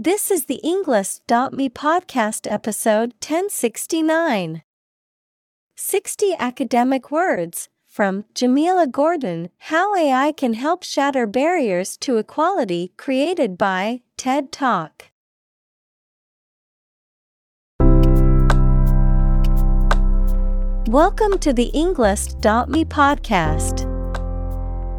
This is the Englist.me podcast episode 1069. 60 academic words from Jamila Gordon How AI Can Help Shatter Barriers to Equality, created by TED Talk. Welcome to the Englist.me podcast.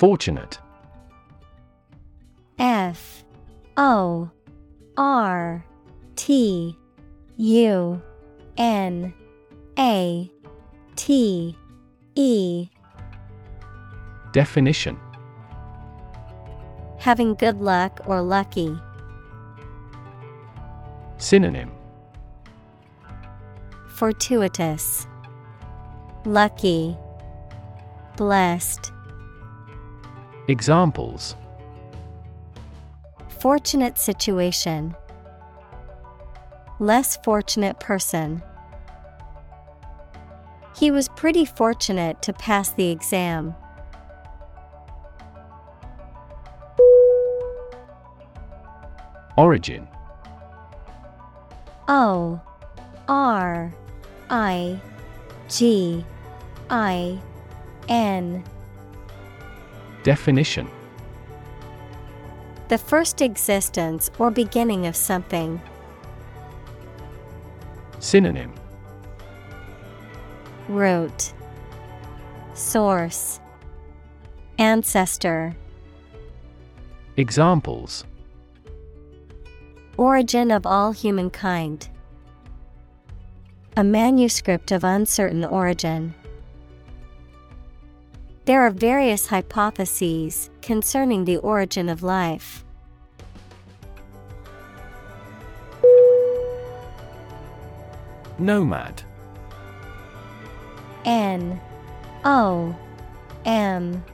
Fortunate. F O R T U N A T E Definition Having good luck or lucky. Synonym Fortuitous, Lucky, Blessed. Examples Fortunate situation. Less fortunate person. He was pretty fortunate to pass the exam. Origin O R I G I N Definition The first existence or beginning of something. Synonym Root Source Ancestor Examples Origin of all humankind. A manuscript of uncertain origin. There are various hypotheses concerning the origin of life. Nomad. N O M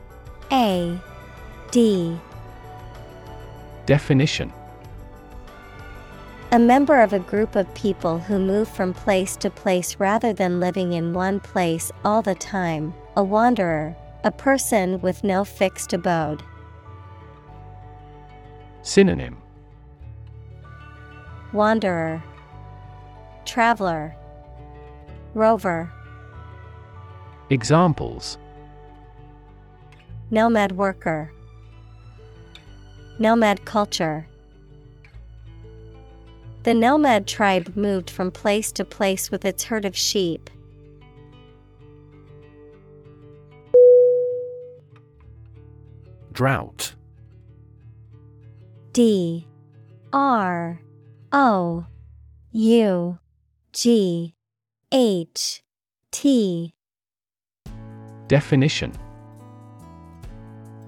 A D. Definition. A member of a group of people who move from place to place rather than living in one place all the time, a wanderer, a person with no fixed abode. Synonym Wanderer, Traveler, Rover, Examples Nomad worker, Nomad culture. The nomad tribe moved from place to place with its herd of sheep. Drought. D R O U G H T. Definition.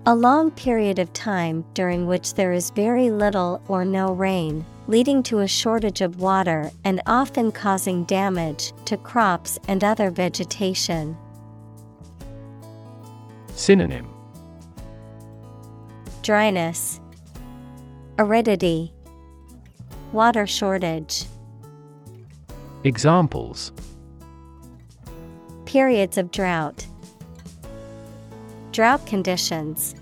A long period of time during which there is very little or no rain, leading to a shortage of water and often causing damage to crops and other vegetation. Synonym Dryness, Aridity, Water shortage. Examples Periods of drought. Drought conditions.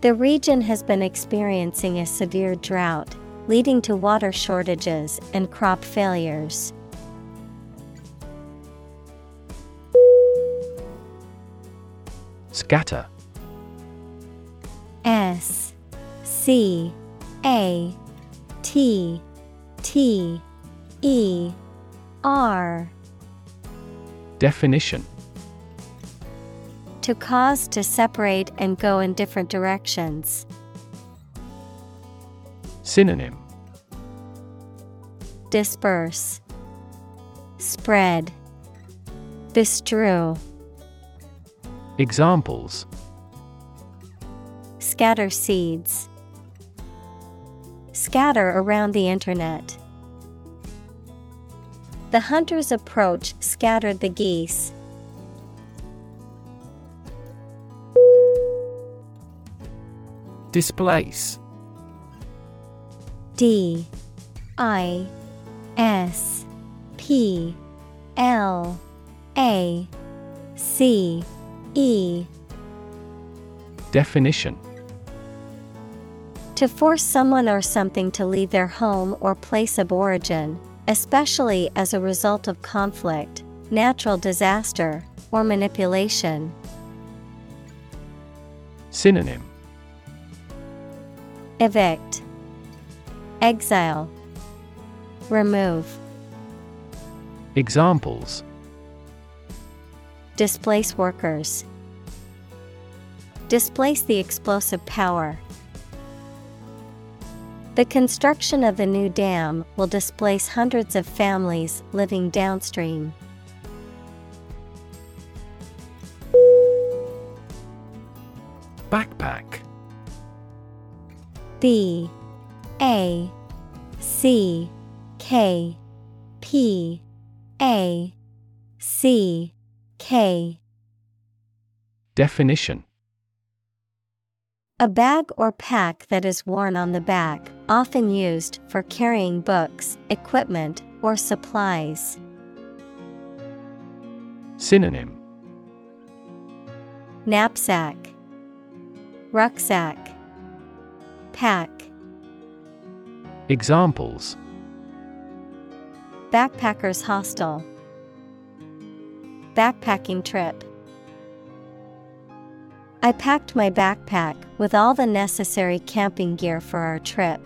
The region has been experiencing a severe drought, leading to water shortages and crop failures. Scatter S C A T T E R. Definition. To cause to separate and go in different directions. Synonym. Disperse, Spread, Bestrew. Examples Scatter seeds. Scatter around the internet. The hunter's approach scattered the geese. Displace D I S P L A C E Definition To force someone or something to leave their home or place of origin, especially as a result of conflict, natural disaster, or manipulation. Synonym Evict, Exile, Remove, Examples Displace workers, Displace the explosive power. The construction of the new dam will displace hundreds of families living downstream. Backpack. B. A. C. K. P. A. C. K. Definition A bag or pack that is worn on the back, often used for carrying books, equipment, or supplies. Synonym. Knapsack, Rucksack, Pack, Examples. Backpackers Hostel, Backpacking trip. I packed my backpack with all the necessary camping gear for our trip.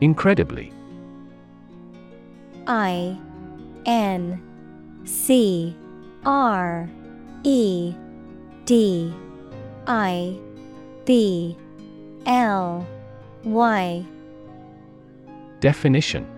Incredibly. I N C R E D I B L Y. Definition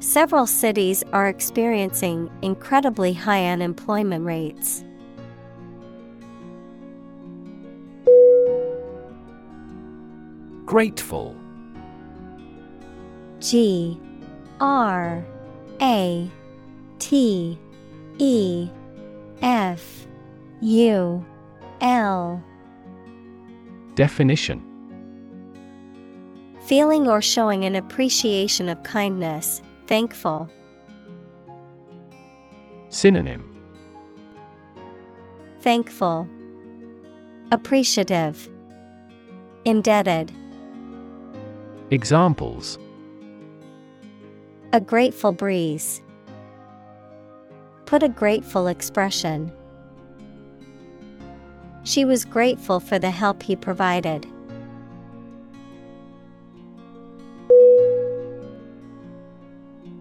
Several cities are experiencing incredibly high unemployment rates. Grateful. G R A T E F U L. Definition. Feeling or showing an appreciation of kindness, thankful. Synonym Thankful, Appreciative, Indebted. Examples A grateful breeze. Put a grateful expression. She was grateful for the help he provided.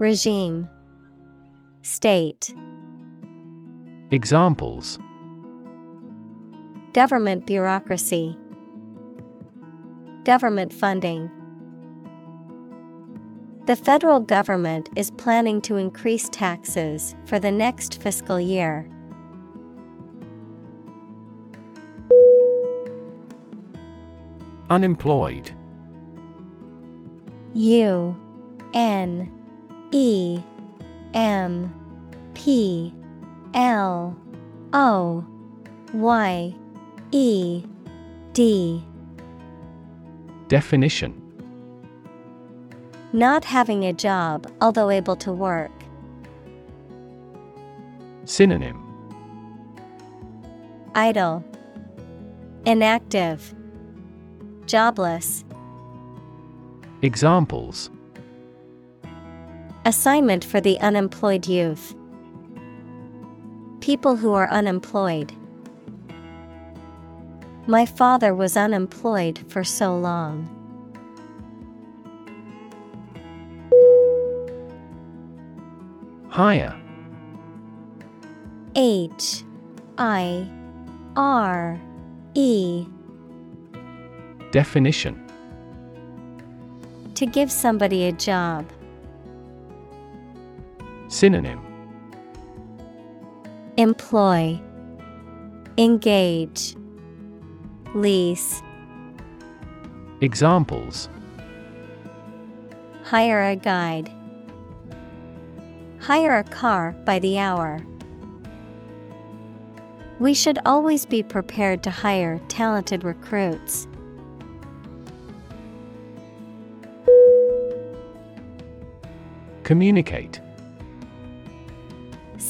Regime State Examples Government bureaucracy, Government funding. The federal government is planning to increase taxes for the next fiscal year. Unemployed. U N E M P L O Y E D. Definition. Not having a job, although able to work. Synonym. Idle, Inactive, Jobless. Examples Assignment for the unemployed youth. People who are unemployed. My father was unemployed for so long. Hire. H I R E Definition To give somebody a job. Synonym Employ Engage Lease Examples Hire a guide. Hire a car by the hour. We should always be prepared to hire talented recruits. Communicate.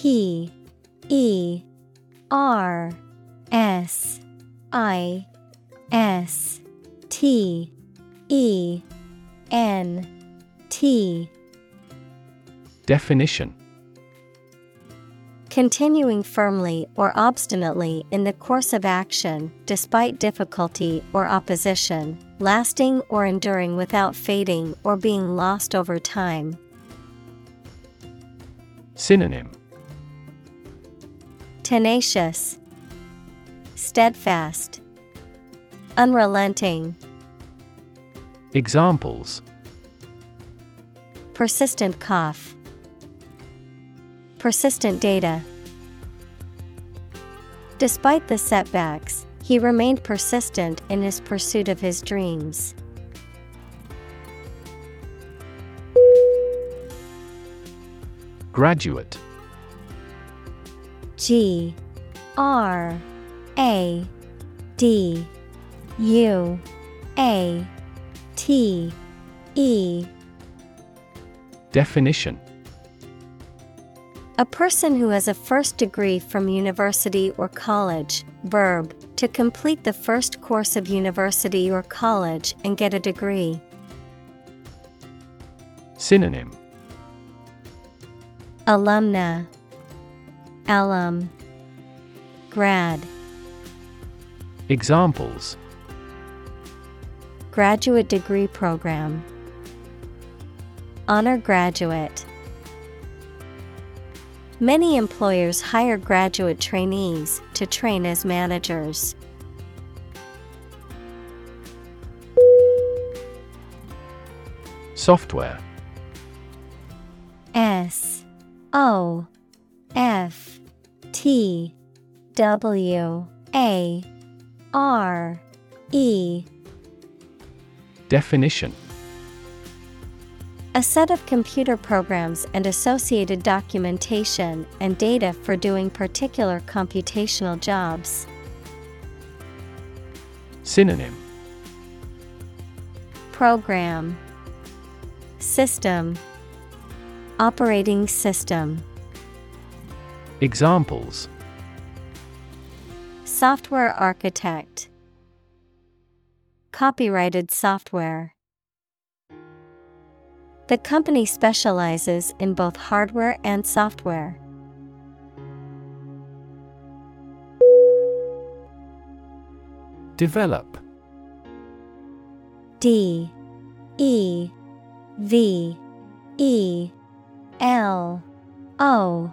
P E R S I S T E N T. Definition. Continuing firmly or obstinately in the course of action, despite difficulty or opposition, lasting or enduring without fading or being lost over time. Synonym Tenacious, Steadfast, Unrelenting, Examples Persistent cough, Persistent data. Despite the setbacks, he remained persistent in his pursuit of his dreams. Graduate G R A D U A T E. Definition. A person who has a first degree from university or college, verb, to complete the first course of university or college and get a degree. Synonym. Alumna, Alum, Grad, Examples Graduate Degree Program, Honor Graduate. Many employers hire graduate trainees to train as managers. Software S O F T W A R E. Definition. A set of computer programs and associated documentation and data for doing particular computational jobs. Synonym. Program. System. Operating System Examples. Software Architect. Copyrighted software. The company specializes in both hardware and software. Develop. D. E. V. E. L. O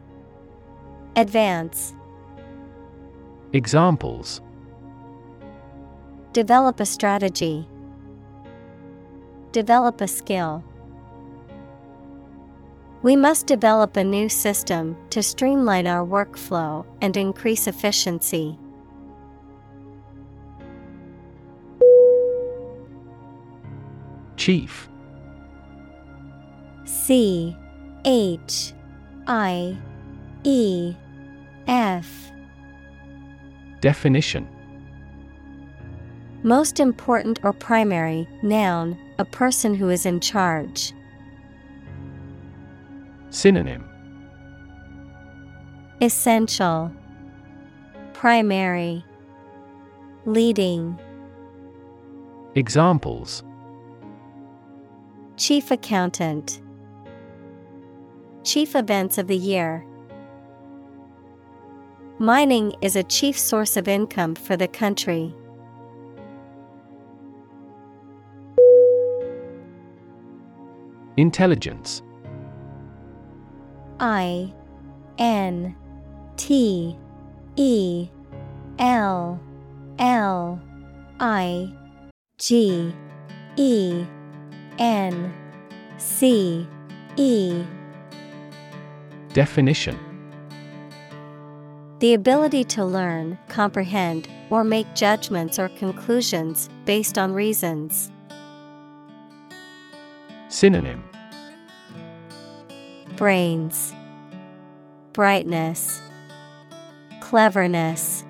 Advance. Examples Develop a strategy. Develop a skill. We must develop a new system to streamline our workflow and increase efficiency. Chief C H I E F. Definition. Most important or primary, noun, a person who is in charge. Synonym. Essential, Primary, Leading. Examples. Chief Accountant, Chief Events of the Year. Mining is a chief source of income for the country. Intelligence. I N T E L L I G E N C E. Definition The ability to learn, comprehend, or make judgments or conclusions based on reasons. Synonym Brains, Brightness, Cleverness.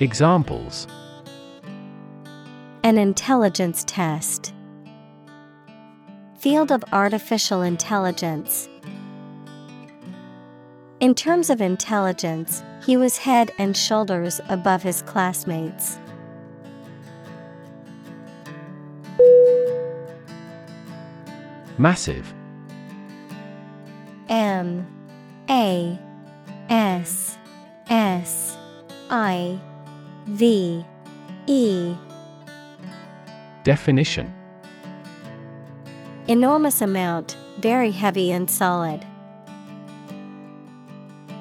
Examples An intelligence test. Field of artificial intelligence. In terms of intelligence, he was head and shoulders above his classmates. Massive M A S S I V E Definition Enormous amount, very heavy and solid.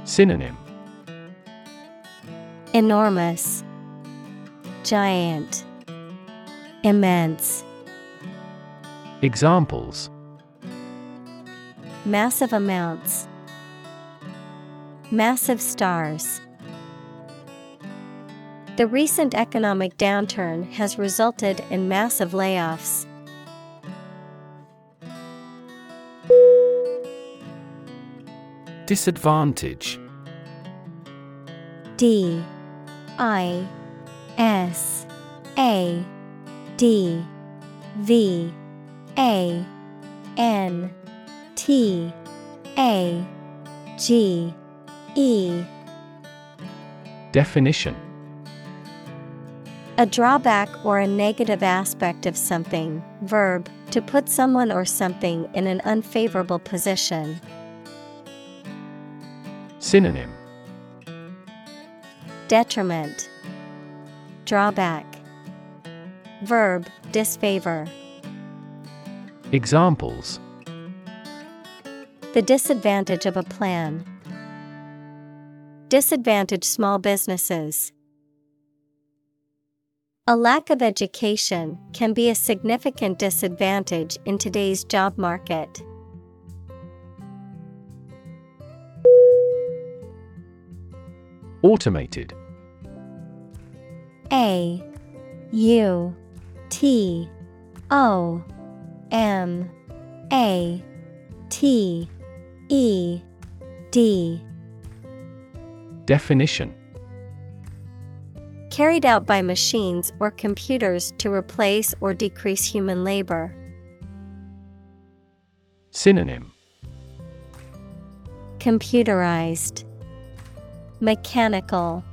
Synonym Enormous, Giant, Immense. Examples Massive amounts. Massive stars. The recent economic downturn has resulted in massive layoffs. Disadvantage. D I S A D V A N T A G E. Definition. A drawback or a negative aspect of something, verb, to put someone or something in an unfavorable position. Synonym Detriment, drawback. Verb, disfavor. Examples The disadvantage of a plan. Disadvantage small businesses. A lack of education can be a significant disadvantage in today's job market. Automated. A U T O M A T E D. Definition. Carried out by machines or computers to replace or decrease human labor. Synonym. Computerized, Mechanical,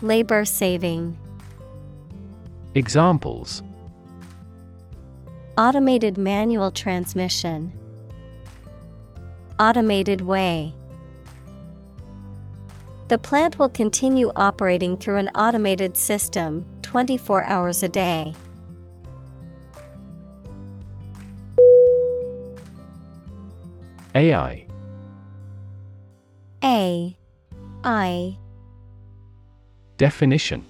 Labor saving. Examples Automated manual transmission, Automated way. The plant will continue operating through an automated system 24 hours a day. AI A I. Definition.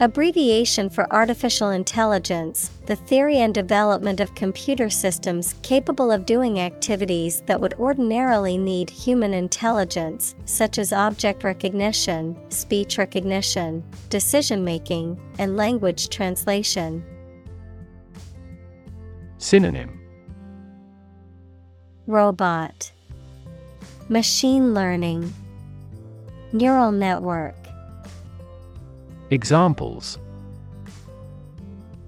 Abbreviation for artificial intelligence, the theory and development of computer systems capable of doing activities that would ordinarily need human intelligence, such as object recognition, speech recognition, decision making, and language translation. Synonym. Robot Machine learning. Neural network. Examples.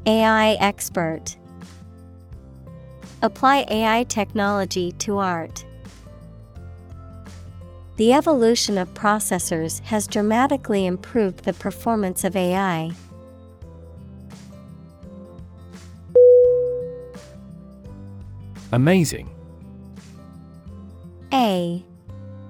AI expert. Apply AI technology to art. The evolution of processors has dramatically improved the performance of AI. Amazing. A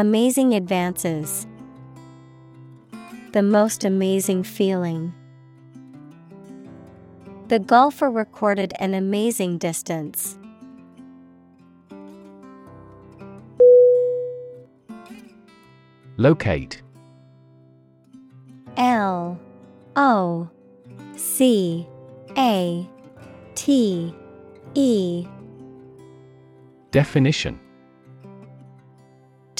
Amazing advances. The most amazing feeling. The golfer recorded an amazing distance. Locate L O C A T E Definition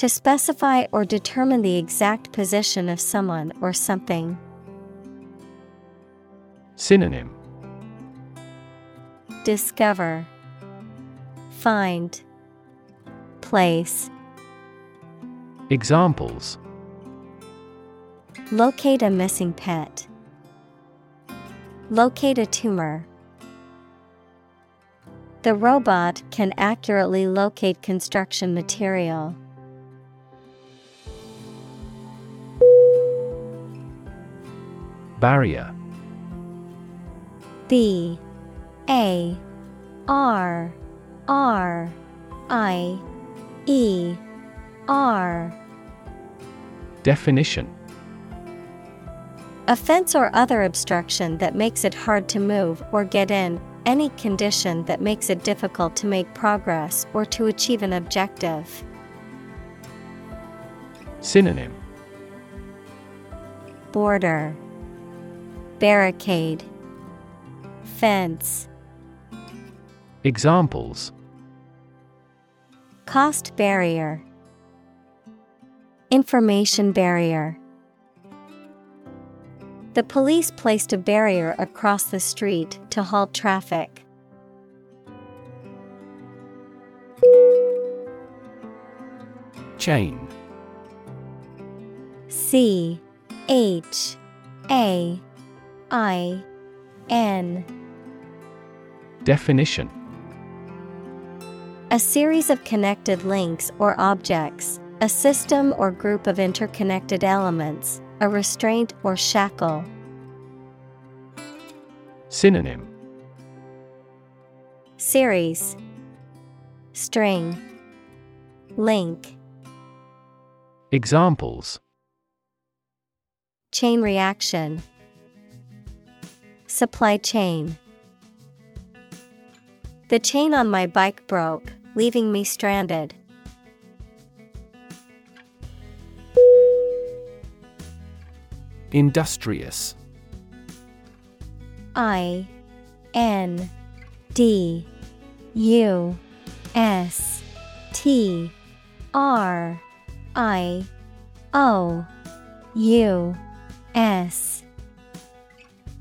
To specify or determine the exact position of someone or something. Synonym Discover, Find, Place. Examples Locate a missing pet. Locate a tumor. The robot can accurately locate construction material. Barrier. B A R R I E R. Definition. A fence or other obstruction that makes it hard to move or get in, any condition that makes it difficult to make progress or to achieve an objective. Synonym. Border Barricade Fence Examples. Cost barrier Information barrier. The police placed a barrier across the street to halt traffic. Chain. C H A I N. Definition. A series of connected links or objects, a system or group of interconnected elements, a restraint or shackle. Synonym. Series. String. Link. Examples. Chain reaction Supply chain. The chain on my bike broke, leaving me stranded. Industrious. I N D U S T R I O U S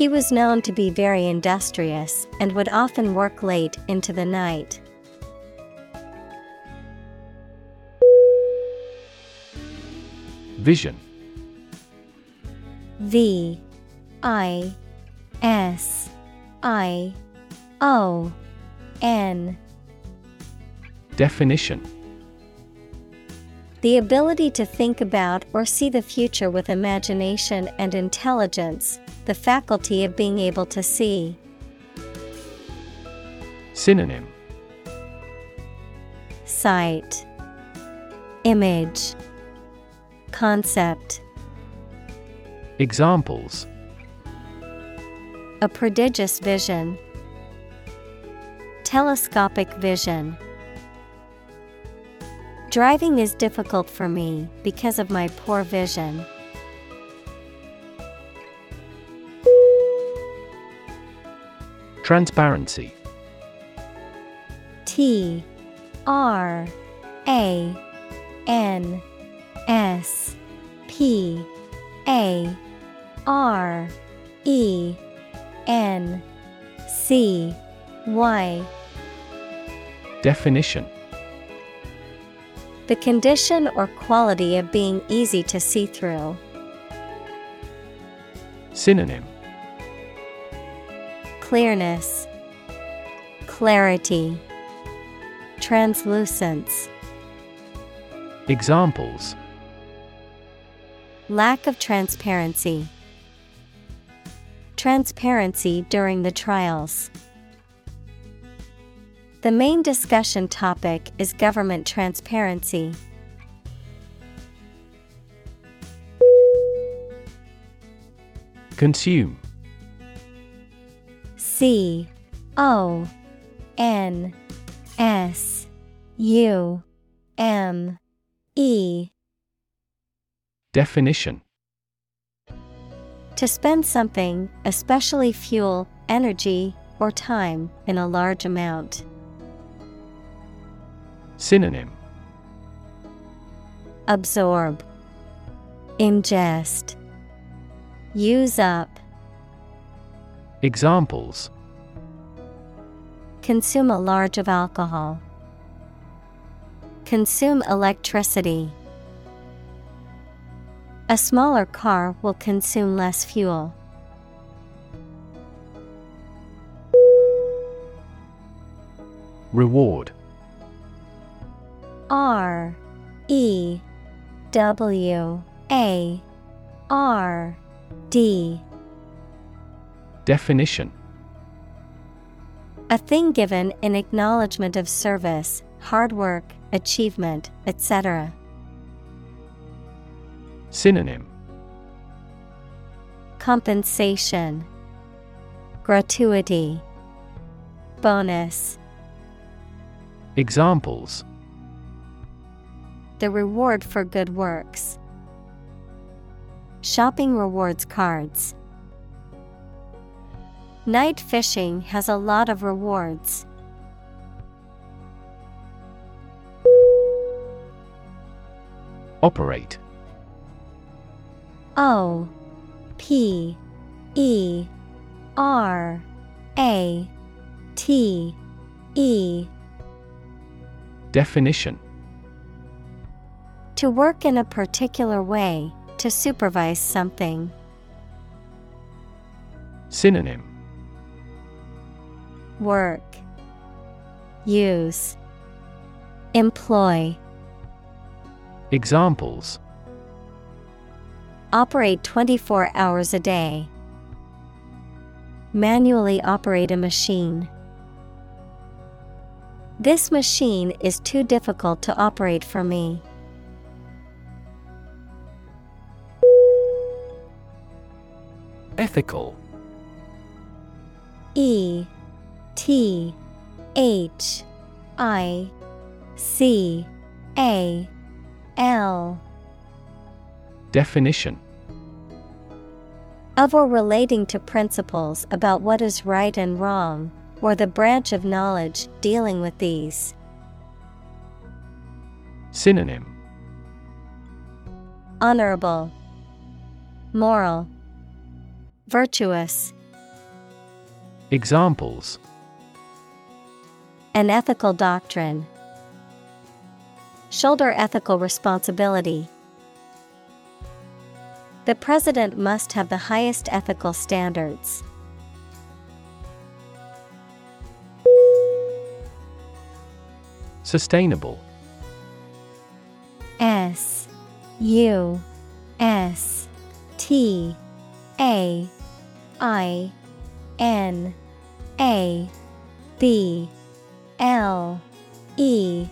He was known to be very industrious and would often work late into the night. Vision. V I S I O N. Definition. The ability to think about or see the future with imagination and intelligence, the faculty of being able to see. Synonym Sight, Image, Concept. Examples A prodigious vision. Telescopic vision. Driving is difficult for me because of my poor vision. Transparency. T R A N S P A R E N C Y. Definition. The condition or quality of being easy to see through. Synonym Clearness, Clarity, Translucence. Examples Lack of transparency. Transparency during the trials. The main discussion topic is government transparency. Consume C O N S U M E. Definition. To spend something, especially fuel, energy, or time, in a large amount. Synonym. Absorb, Ingest, Use up, Examples Consume a large of alcohol. Consume electricity. A smaller car will consume less fuel. Reward R E W A R D Definition A thing given in acknowledgement of service, hard work, achievement, etc. Synonym Compensation, Gratuity, Bonus. Examples The reward for good works. Shopping rewards cards. Night fishing has a lot of rewards. Operate. O P E R A T E Definition To work in a particular way, to supervise something. Synonym Work Use Employ Examples Operate 24 hours a day. Manually operate a machine. This machine is too difficult to operate for me. Ethical E T H I C A L. Definition. Of or relating to principles about what is right and wrong, or the branch of knowledge dealing with these. Synonym. Honorable, Moral, Virtuous. Examples An ethical doctrine. Shoulder ethical responsibility. The president must have the highest ethical standards. Sustainable S U S T A I N A B L E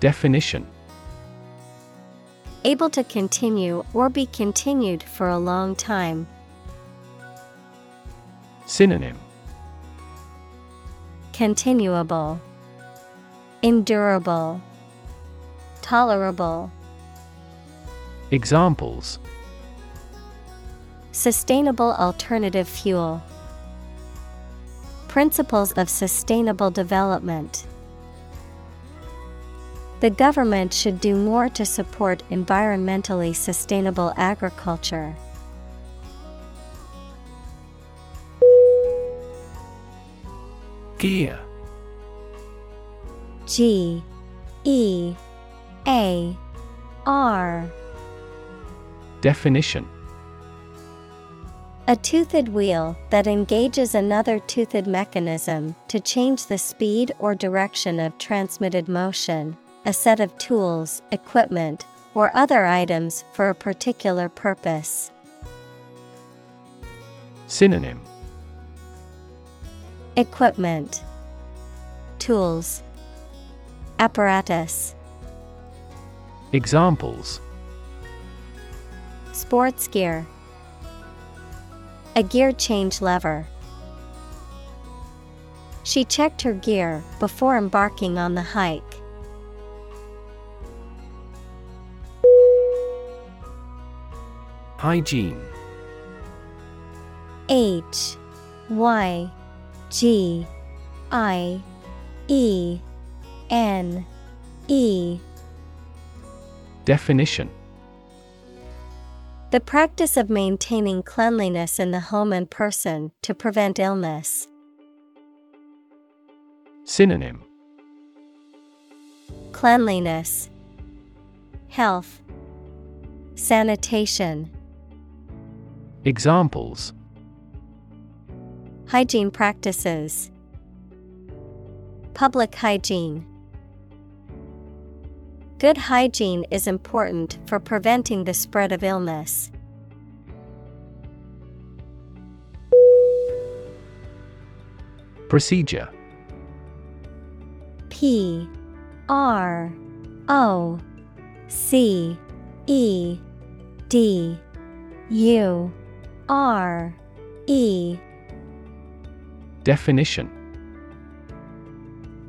Definition Able to continue or be continued for a long time. Synonym Continuable, Endurable, Tolerable. Examples Sustainable alternative fuel. Principles of sustainable development. The government should do more to support environmentally sustainable agriculture. Gear G E A R Definition A toothed wheel that engages another toothed mechanism to change the speed or direction of transmitted motion, a set of tools, equipment, or other items for a particular purpose. Synonym. Equipment, Tools, Apparatus, Examples. Sports gear, A gear change lever. She checked her gear before embarking on the hike. Hygiene H Y G I E N E Definition The practice of maintaining cleanliness in the home and person to prevent illness. Synonym Cleanliness, Health, Sanitation. Examples Hygiene practices. Public hygiene. Good hygiene is important for preventing the spread of illness. Procedure. P R O C E D U R E. Definition.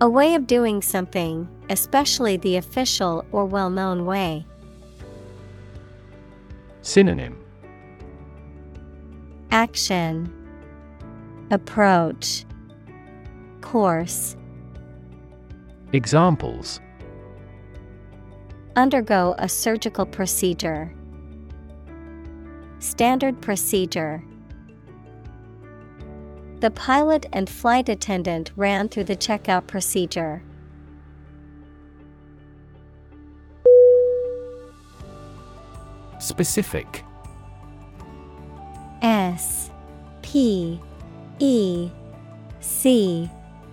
A way of doing something, especially the official or well known way. Synonym. Action. Approach Course Examples Undergo a surgical procedure. Standard procedure. The pilot and flight attendant ran through the checkout procedure. Specific S P E C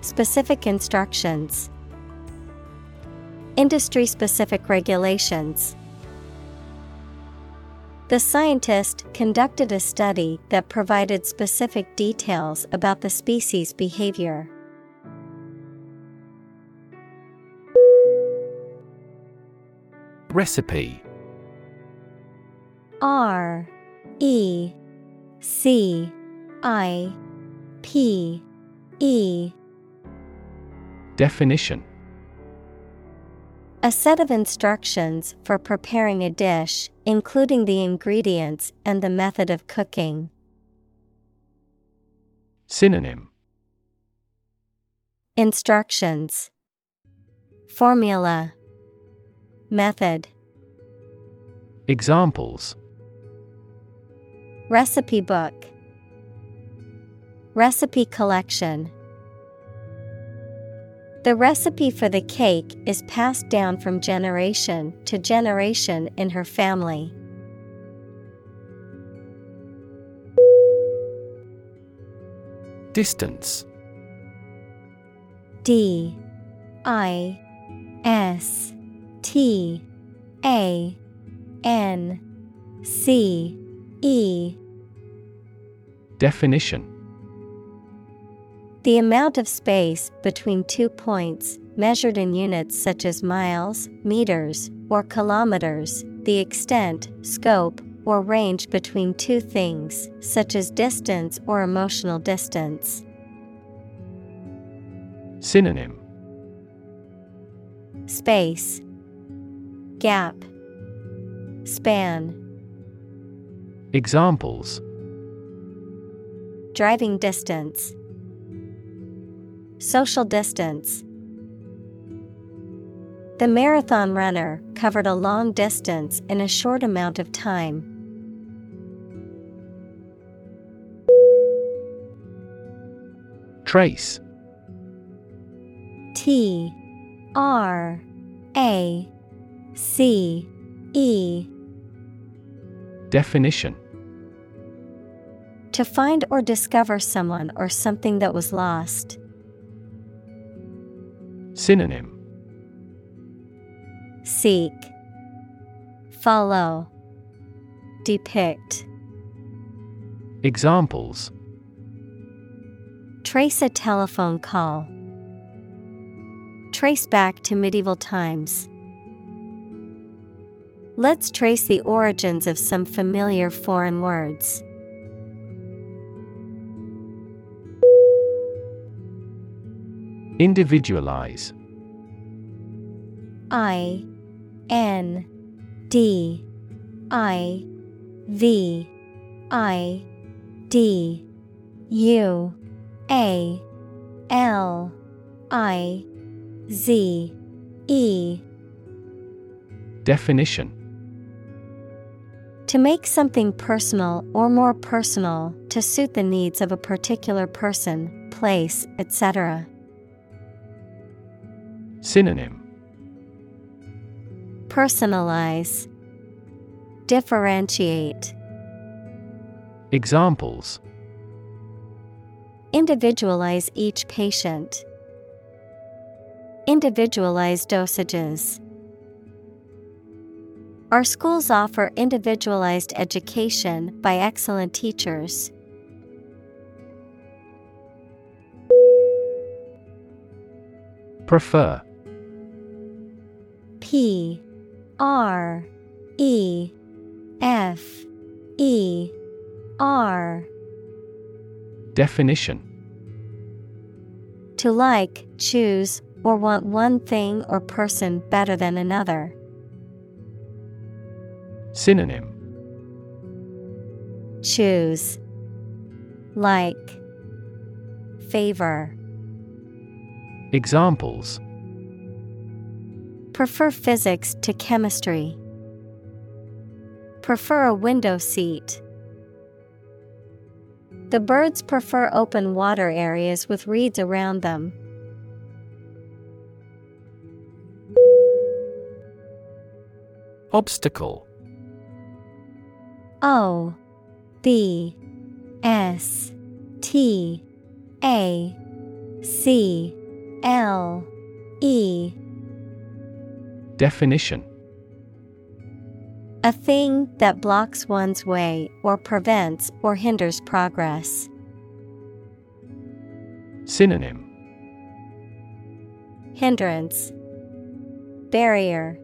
Specific instructions, Industry specific regulations. The scientist conducted a study that provided specific details about the species' behavior. Recipe. R. E. C. I. P. E Definition. A set of instructions for preparing a dish, including the ingredients and the method of cooking. Synonym. Instructions. Formula. Method. Examples. Recipe book. Recipe collection The recipe for the cake is passed down from generation to generation in her family. Distance. D I S T A N C E. Definition The amount of space between two points, measured in units such as miles, meters, or kilometers, the extent, scope, or range between two things, such as distance or emotional distance. Synonym. Space, Gap, Span. Examples. Driving distance, Social distance. The marathon runner covered a long distance in a short amount of time. Trace T R A C E Definition To find or discover someone or something that was lost. Synonym Seek, Follow, Depict. Examples Trace a telephone call. Trace back to medieval times. Let's trace the origins of some familiar foreign words. Individualize. I N D I V I D U A L I Z E. Definition. To make something personal or more personal to suit the needs of a particular person, place, etc. Synonym Personalize Differentiate Examples Individualize each patient. Individualize dosages. Our schools offer individualized education by excellent teachers. Prefer P R E F E R. Definition. To like, choose, or want one thing or person better than another. Synonym. Choose. Like. Favor. Examples Prefer physics to chemistry. Prefer a window seat. The birds prefer open water areas with reeds around them. Obstacle O B S T A C L E Definition A thing that blocks one's way or prevents or hinders progress. Synonym Hindrance Barrier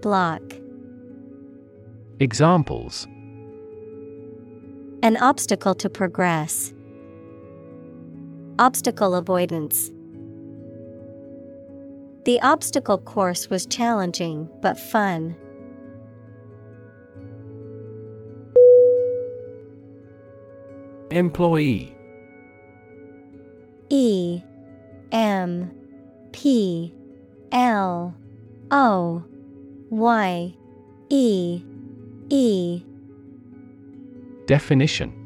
Block Examples An obstacle to progress. Obstacle avoidance. The obstacle course was challenging but fun. Employee. E. M. P. L. O. Y. E. E. Definition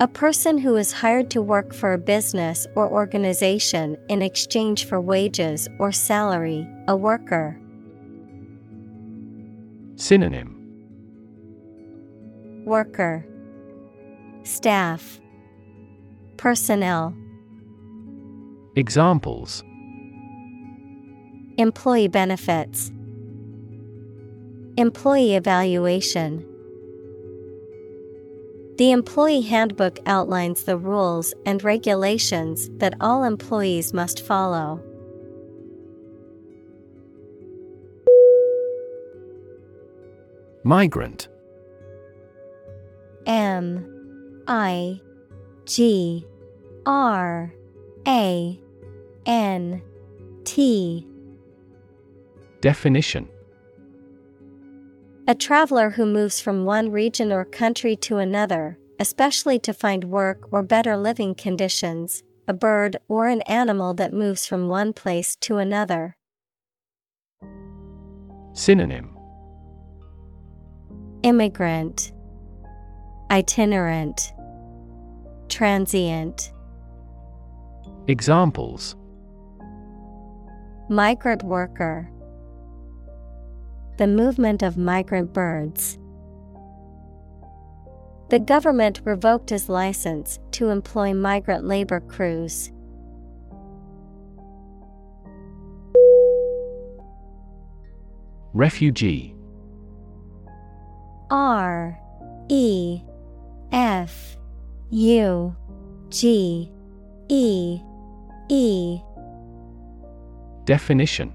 A person who is hired to work for a business or organization in exchange for wages or salary, a worker. Synonym. Worker. Staff. Personnel. Examples. Employee benefits. Employee evaluation The employee handbook outlines the rules and regulations that all employees must follow. Migrant. M I G R A N T. Definition A traveler who moves from one region or country to another, especially to find work or better living conditions, a bird or an animal that moves from one place to another. Synonym. Immigrant, Itinerant, Transient, Examples. Migrant worker, The movement of migrant birds. The government revoked his license to employ migrant labor crews. Refugee R E F U G E E Definition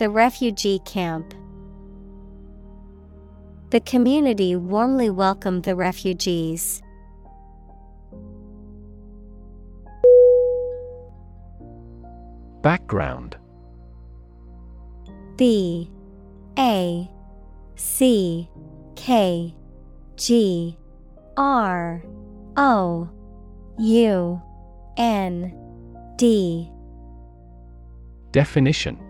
The Refugee Camp. The community warmly welcomed the refugees. Background. B. A. C. K. G. R. O. U. N. D. Definition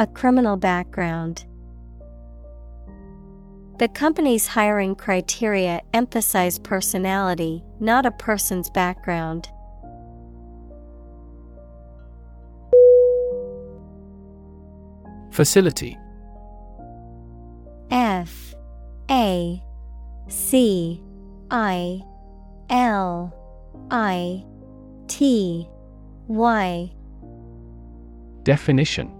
A criminal background. The company's hiring criteria emphasize personality, not a person's background. Facility. F. A. C. I. L. I. T. Y. Definition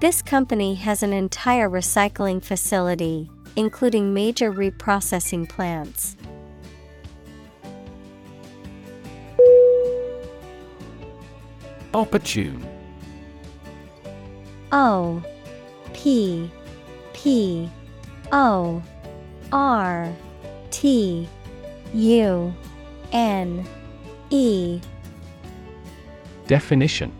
This company has an entire recycling facility, including major reprocessing plants. Opportune. O P P O R T U N E. Definition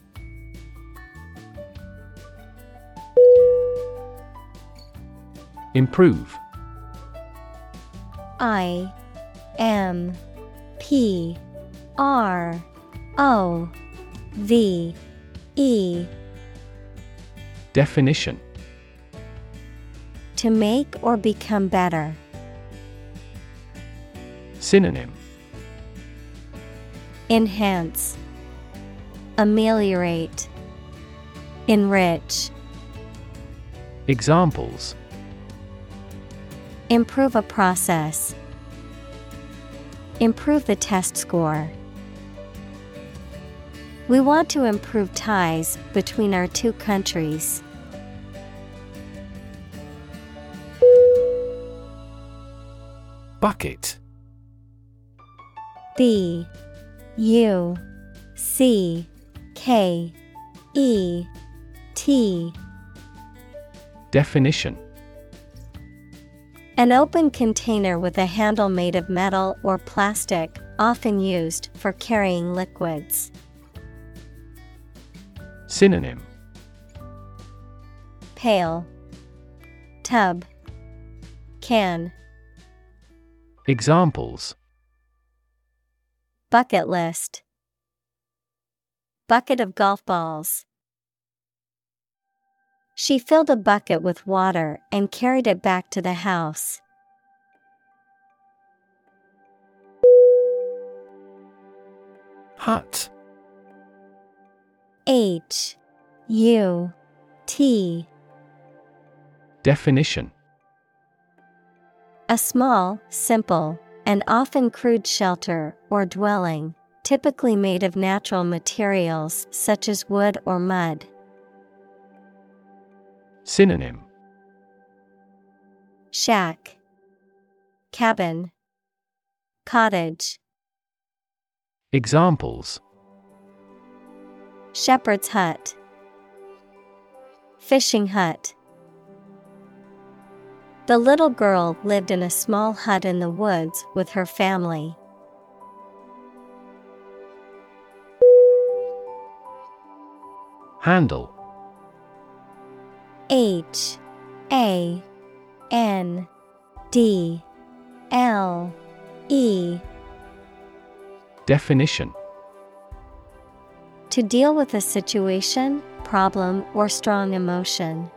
Improve. I M P R O V E. Definition. To make or become better. Synonym. Enhance, Ameliorate, Enrich. Examples Improve a process. Improve the test score. We want to improve ties between our two countries. Bucket B U C K E T Definition An open container with a handle made of metal or plastic, often used for carrying liquids. Synonym. Pail, Tub, Can, Examples. Bucket list, Bucket of golf balls. She filled a bucket with water and carried it back to the house. Hut. H. U. T. Definition. A small, simple, and often crude shelter or dwelling, typically made of natural materials such as wood or mud. Synonym. Shack, Cabin, Cottage, Examples. Shepherd's Hut, Fishing Hut. The little girl lived in a small hut in the woods with her family. Handle H A N D L E. Definition. To deal with a situation, problem, or strong emotion.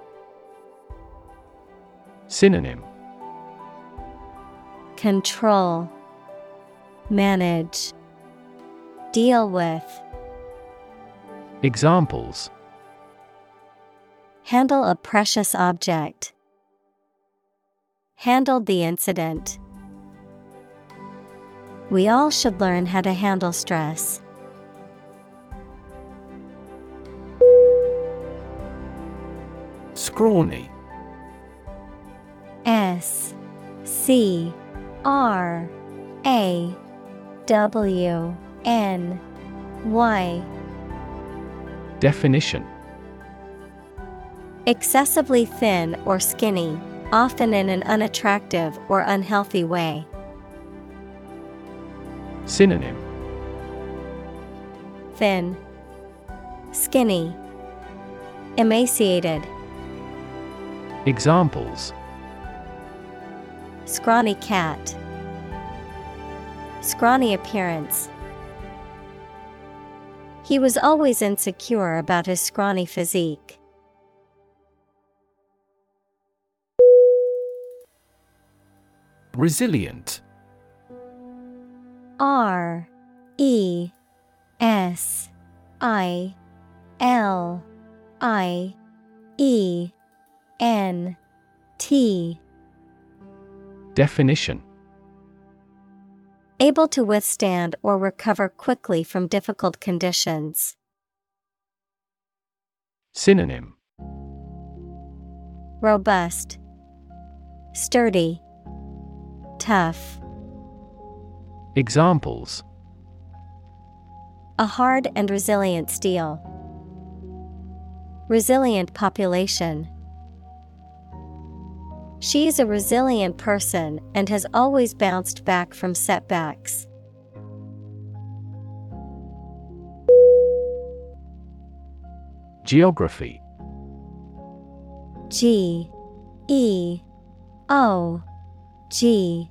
Synonym. Control. Manage. Deal with. Examples Handle a precious object. Handled the incident. We all should learn how to handle stress. Scrawny S C R A W N Y Definition Excessively thin or skinny, often in an unattractive or unhealthy way. Synonym Thin, Skinny, Emaciated, Examples Scrawny cat, Scrawny appearance. He was always insecure about his scrawny physique. Resilient. R E S I L I E N T. Definition. Able to withstand or recover quickly from difficult conditions. Synonym. Robust, Sturdy, Tough. Examples A hard and resilient steel. Resilient population. She is a resilient person and has always bounced back from setbacks. Geography G E O G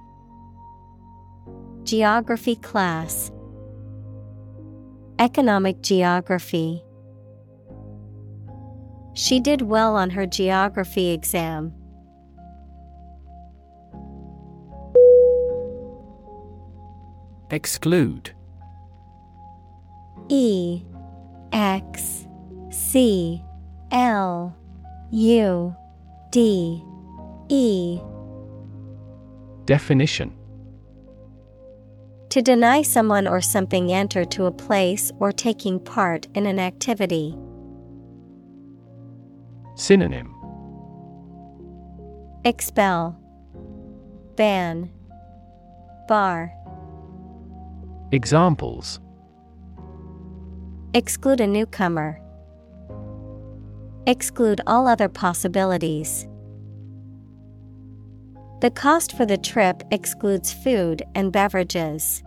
Geography class, Economic geography. She did well on her geography exam. Exclude. E. X. C. L. U. D. E. Definition To deny someone or something enter to a place or taking part in an activity. Synonym Expel, Ban, Bar. Examples Exclude a newcomer. Exclude all other possibilities. The cost for the trip excludes food and beverages.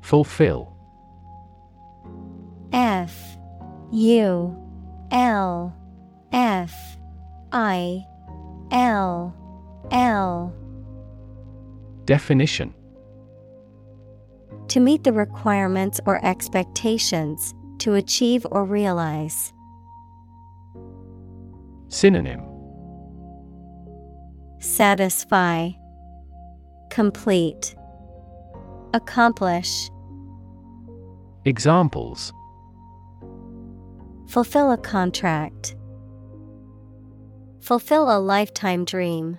Fulfill F U L F I L L Definition To meet the requirements or expectations, to achieve or realize. Synonym Satisfy, Complete, Accomplish, Examples Fulfill a contract. Fulfill a lifetime dream.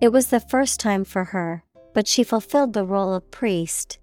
It was the first time for her, but she fulfilled the role of priest.